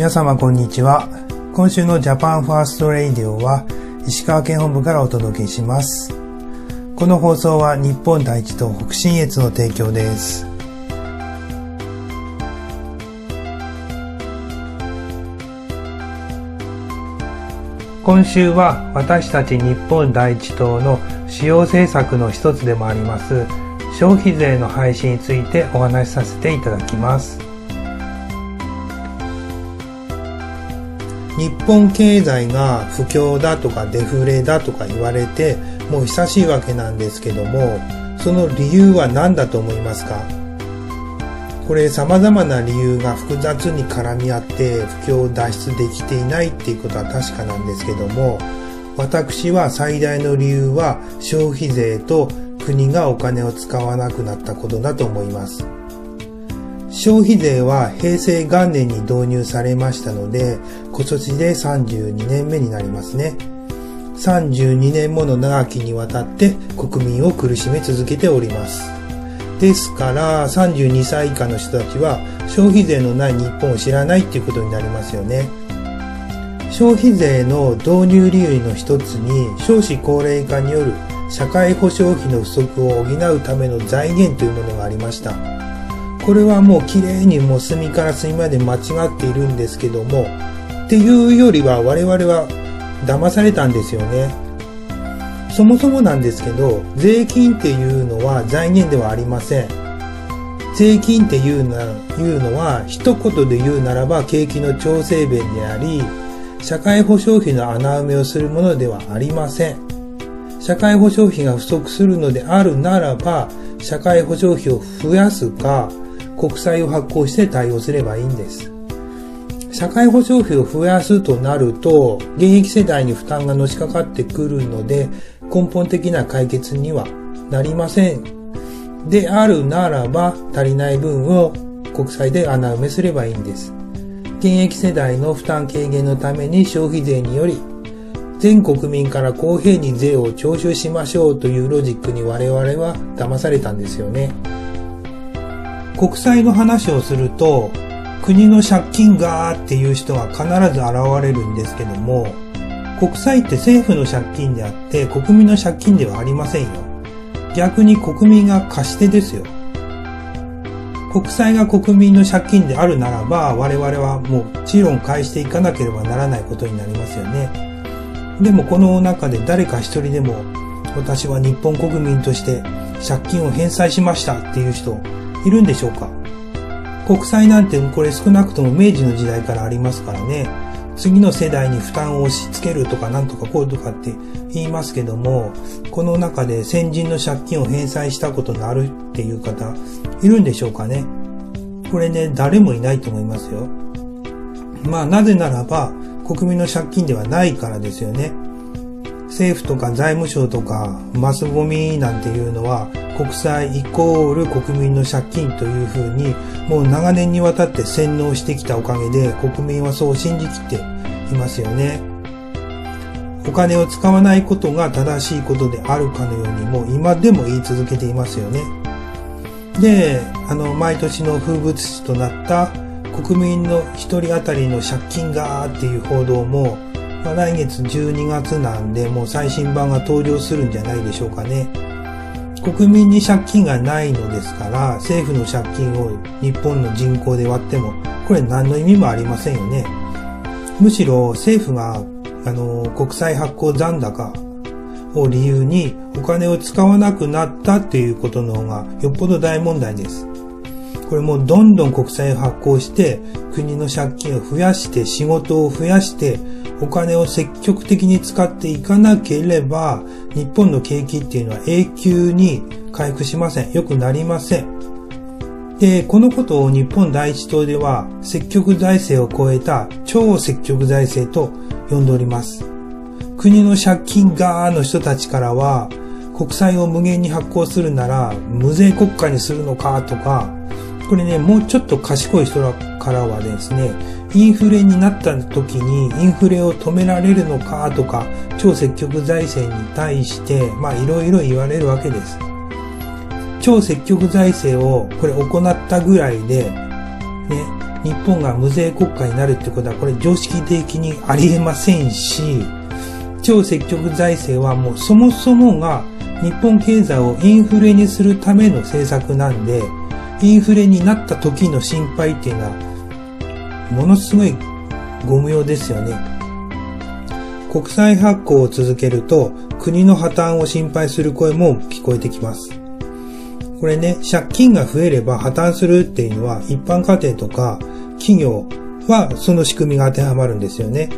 皆様こんにちは。今週のジャパンファーストレイディオは石川県本部からお届けします。この放送は日本第一党北信越の提供です。今週は私たち日本第一党の主要政策の一つでもあります消費税の廃止についてお話しさせていただきます。日本経済が不況だとかデフレだとか言われてもう久しいわけなんですけどもその理由は何だと思いますか？これ様々な理由が複雑に絡み合って不況を脱出できていないっていうことは確かなんですけども私は最大の理由は消費税と国がお金を使わなくなったことだと思います。消費税は平成元年に導入されましたので、今年で32年目になりますね。32年もの長きにわたって国民を苦しめ続けております。ですから32歳以下の人たちは消費税のない日本を知らないっていうことになりますよね。消費税の導入理由の一つに少子高齢化による社会保障費の不足を補うための財源というものがありました。これはもう綺麗にもう隅から隅まで間違っているんですけども、っていうよりは我々は騙されたんですよね。そもそもなんですけど、税金っていうのは財源ではありません。税金っていうのいうのは、一言で言うならば景気の調整弁であり、社会保障費の穴埋めをするものではありません。社会保障費が不足するのであるならば、社会保障費を増やすか、国債を発行して対応すればいいんです。社会保障費を増やすとなると、現役世代に負担がのしかかってくるので、根本的な解決にはなりません。であるならば、足りない分を国債で穴埋めすればいいんです。現役世代の負担軽減のために消費税により、全国民から公平に税を徴収しましょうというロジックに我々は騙されたんですよね。国債の話をすると、国の借金がーっていう人は必ず現れるんですけども、国債って政府の借金であって国民の借金ではありませんよ。逆に国民が貸してですよ。国債が国民の借金であるならば、我々はもちろん返していかなければならないことになりますよね。でもこの中で誰か一人でも、私は日本国民として借金を返済しましたっていう人、いるんでしょうか？国債なんてこれ少なくとも明治の時代からありますからね。次の世代に負担を押し付けるとかなんとかこうとかって言いますけども、この中で先人の借金を返済したことのあるっていう方いるんでしょうかね？これね、誰もいないと思いますよ。まあなぜならば国民の借金ではないからですよね。政府とか財務省とかマスゴミなんていうのは国債イコール国民の借金というふうにもう長年にわたって洗脳してきたおかげで国民はそう信じきっていますよね。お金を使わないことが正しいことであるかのようにもう今でも言い続けていますよね。で、あの、毎年の風物詩となった国民の一人当たりの借金がっていう報道もまあ、来月12月なんで、もう最新版が登場するんじゃないでしょうかね。国民に借金がないのですから、政府の借金を日本の人口で割っても、これ何の意味もありませんよね。むしろ政府が、あの、国債発行残高を理由にお金を使わなくなったっていうことの方がよっぽど大問題です。これもうどんどん国債を発行して国の借金を増やして仕事を増やしてお金を積極的に使っていかなければ、日本の景気っていうのは永久に回復しません。良くなりません。で、このことを日本第一党では積極財政を超えた超積極財政と呼んでおります。国の借金側の人たちからは、国債を無限に発行するなら無税国家にするのかとか、これね、もうちょっと賢い人からはですね、インフレになった時にインフレを止められるのかとか、超積極財政に対して、まあいろいろ言われるわけです。超積極財政をこれ行ったぐらいで、ね、日本が無税国家になるってことはこれ常識的にありえませんし、超積極財政はもうそもそもが日本経済をインフレにするための政策なんで、インフレになった時の心配っていうのは、ものすごいご無用ですよね。国債発行を続けると、国の破綻を心配する声も聞こえてきます。これね、借金が増えれば破綻するっていうのは、一般家庭とか企業はその仕組みが当てはまるんですよね。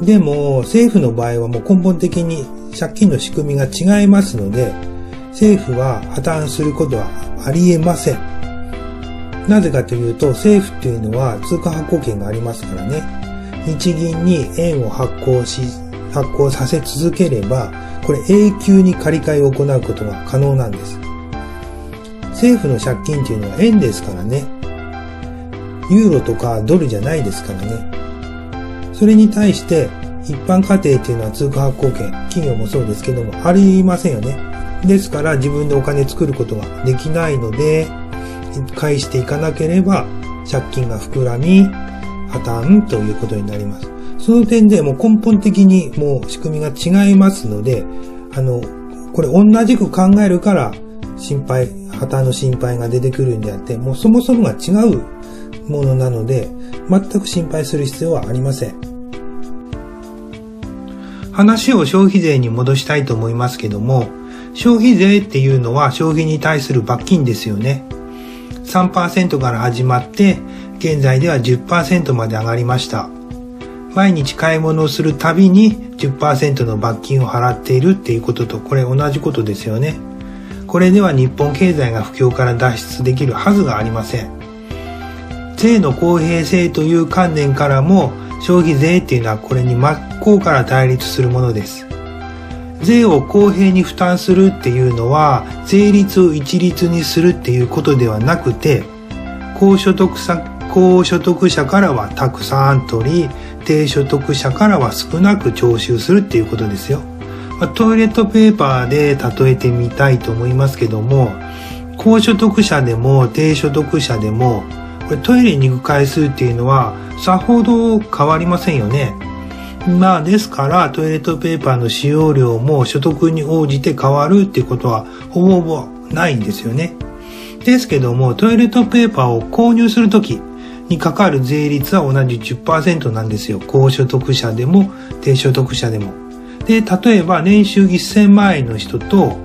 でも、政府の場合はもう根本的に借金の仕組みが違いますので、政府は破綻することはありえません。なぜかというと、政府っていうのは通貨発行権がありますからね。日銀に円を発行し、発行させ続ければ、これ永久に借り換えを行うことが可能なんです。政府の借金っていうのは円ですからね。ユーロとかドルじゃないですからね。それに対して一般家庭っていうのは通貨発行権、企業もそうですけども、ありませんよね。ですから自分でお金作ることができないので、返していかなければ借金が膨らみ、破綻ということになります。その点でもう根本的にもう仕組みが違いますので、あの、これ同じく考えるから心配、破綻の心配が出てくるんであって、もうそもそもが違うものなので、全く心配する必要はありません。話を消費税に戻したいと思いますけども、消費税っていうのは消費に対する罰金ですよね。3%から始まって、現在では10%まで上がりました。毎日買い物をするたびに10%の罰金を払っているっていうこととこれ同じことですよね。これでは日本経済が不況から脱出できるはずがありません。税の公平性という観念からも消費税っていうのはこれに真っ向から対立するものです。税を公平に負担するっていうのは税率を一律にするっていうことではなくて高所得者高所得者からはたくさん取り低所得者からは少なく徴収するっていうことですよ。トイレットペーパーで例えてみたいと思いますけども高所得者でも低所得者でもこれトイレに行く回数っていうのはさほど変わりませんよね。まあですからトイレットペーパーの使用量も所得に応じて変わるっていうことはほぼほぼないんですよね。ですけどもトイレットペーパーを購入するときにかかる税率は同じ10%なんですよ。高所得者でも低所得者でも。で、例えば年収1000万円の人と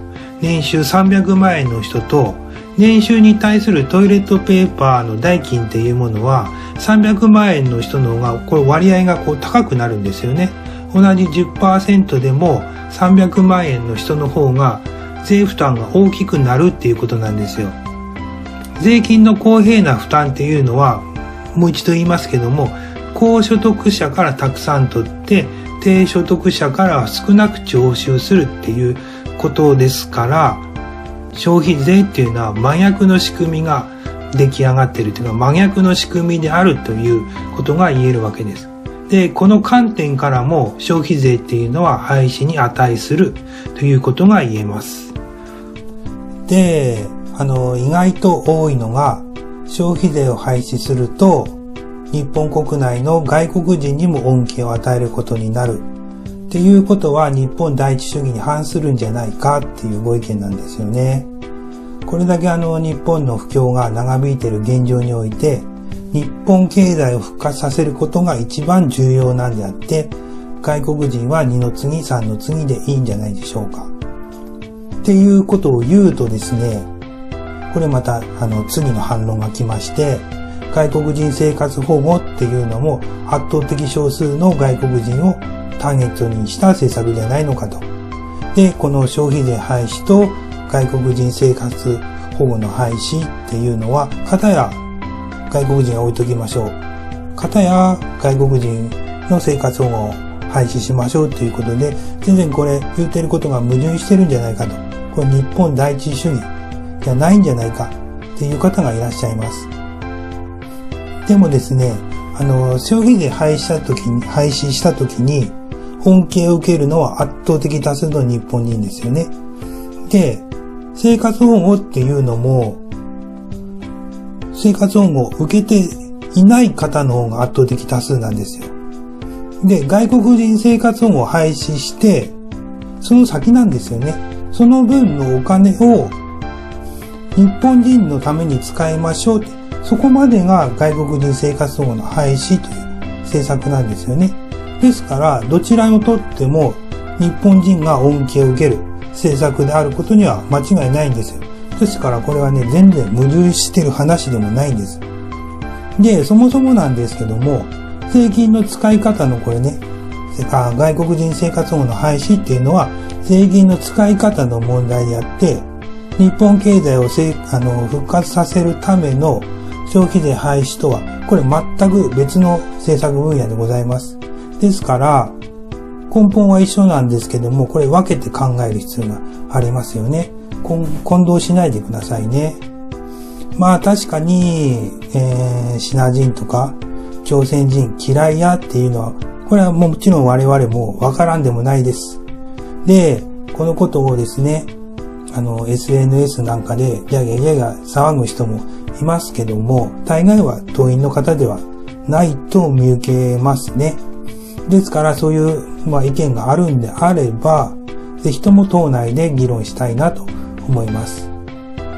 年収300万円の人と年収に対するトイレットペーパーの代金っていうものは300万円の人の方がこれ割合がこう高くなるんですよね。同じ10%でも300万円の人の方が税負担が大きくなるっていうことなんですよ。税金の公平な負担っていうのはもう一度言いますけども高所得者からたくさん取って低所得者から少なく徴収するっていうことですから消費税っていうのは真逆の仕組みが出来上がっているというか真逆の仕組みであるということが言えるわけです。で、この観点からも消費税っていうのは廃止に値するということが言えます。で、あの、意外と多いのが消費税を廃止すると日本国内の外国人にも恩恵を与えることになるっていうことは日本第一主義に反するんじゃないかっていうご意見なんですよね。これだけあの日本の不況が長引いている現状において日本経済を復活させることが一番重要なんであって外国人は2の次3の次でいいんじゃないでしょうか。っていうことを言うとですねこれまたあの次の反論が来まして外国人生活保護っていうのも圧倒的少数の外国人をターゲットにした政策じゃないのかと。で、この消費税廃止と外国人生活保護の廃止っていうのは、片や外国人は置いときましょう。片や外国人の生活保護を廃止しましょうということで、全然これ言ってることが矛盾してるんじゃないかと。これ日本第一主義じゃないんじゃないかっていう方がいらっしゃいます。でもですね、あの、消費税廃止した時に、廃止した時に、恩恵を受けるのは圧倒的多数の日本人ですよね。で、生活保護っていうのも、生活保護を受けていない方の方が圧倒的多数なんですよ。で、外国人生活保護を廃止して、その先なんですよね。その分のお金を日本人のために使いましょうって、そこまでが外国人生活保護の廃止という政策なんですよね。ですから、どちらをとっても日本人が恩恵を受ける政策であることには間違いないんですよ。ですからこれはね、全然矛盾してる話でもないんです。で、そもそもなんですけども、税金の使い方のこれね、外国人生活保護の廃止っていうのは、税金の使い方の問題であって、日本経済をせあの復活させるための消費税廃止とは、これ全く別の政策分野でございます。ですから、根本は一緒なんですけども、これ分けて考える必要がありますよね。混同しないでくださいね。まあ確かに、えー、シナ人とか朝鮮人嫌いやっていうのは、これはもちろん我々もわからんでもないです。で、このことをですね、あの、SNS なんかでギャギャギャギャ騒ぐ人もいますけども、大概は党員の方ではないと見受けますね。ですからそういう、まあ、意見があるんであれば、ぜひとも党内で議論したいなと思います。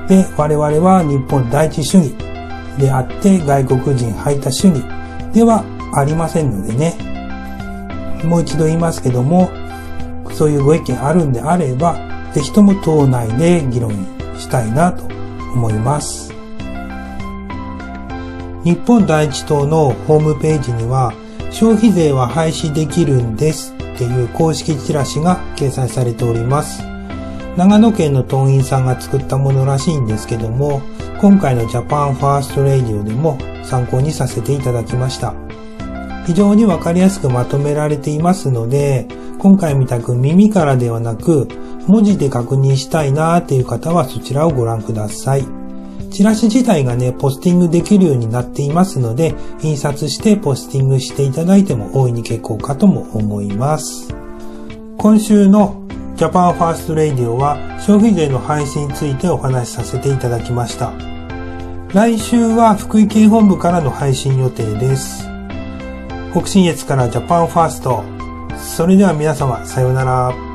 で、我々は日本第一主義であって外国人排他主義ではありませんのでね。もう一度言いますけども、そういうご意見あるんであれば、ぜひとも党内で議論したいなと思います。日本第一党のホームページには、消費税は廃止できるんですっていう公式チラシが掲載されております。長野県の党員さんが作ったものらしいんですけども、今回のジャパンファーストレイディオでも参考にさせていただきました。非常にわかりやすくまとめられていますので、今回みたく耳からではなく、文字で確認したいなーっていう方はそちらをご覧ください。チラシ自体がね、ポスティングできるようになっていますので、印刷してポスティングしていただいても大いに結構かとも思います。今週のジャパンファーストレイディオは消費税の廃止についてお話しさせていただきました。来週は福井県本部からの配信予定です。北信越からジャパンファースト。それでは皆様、さようなら。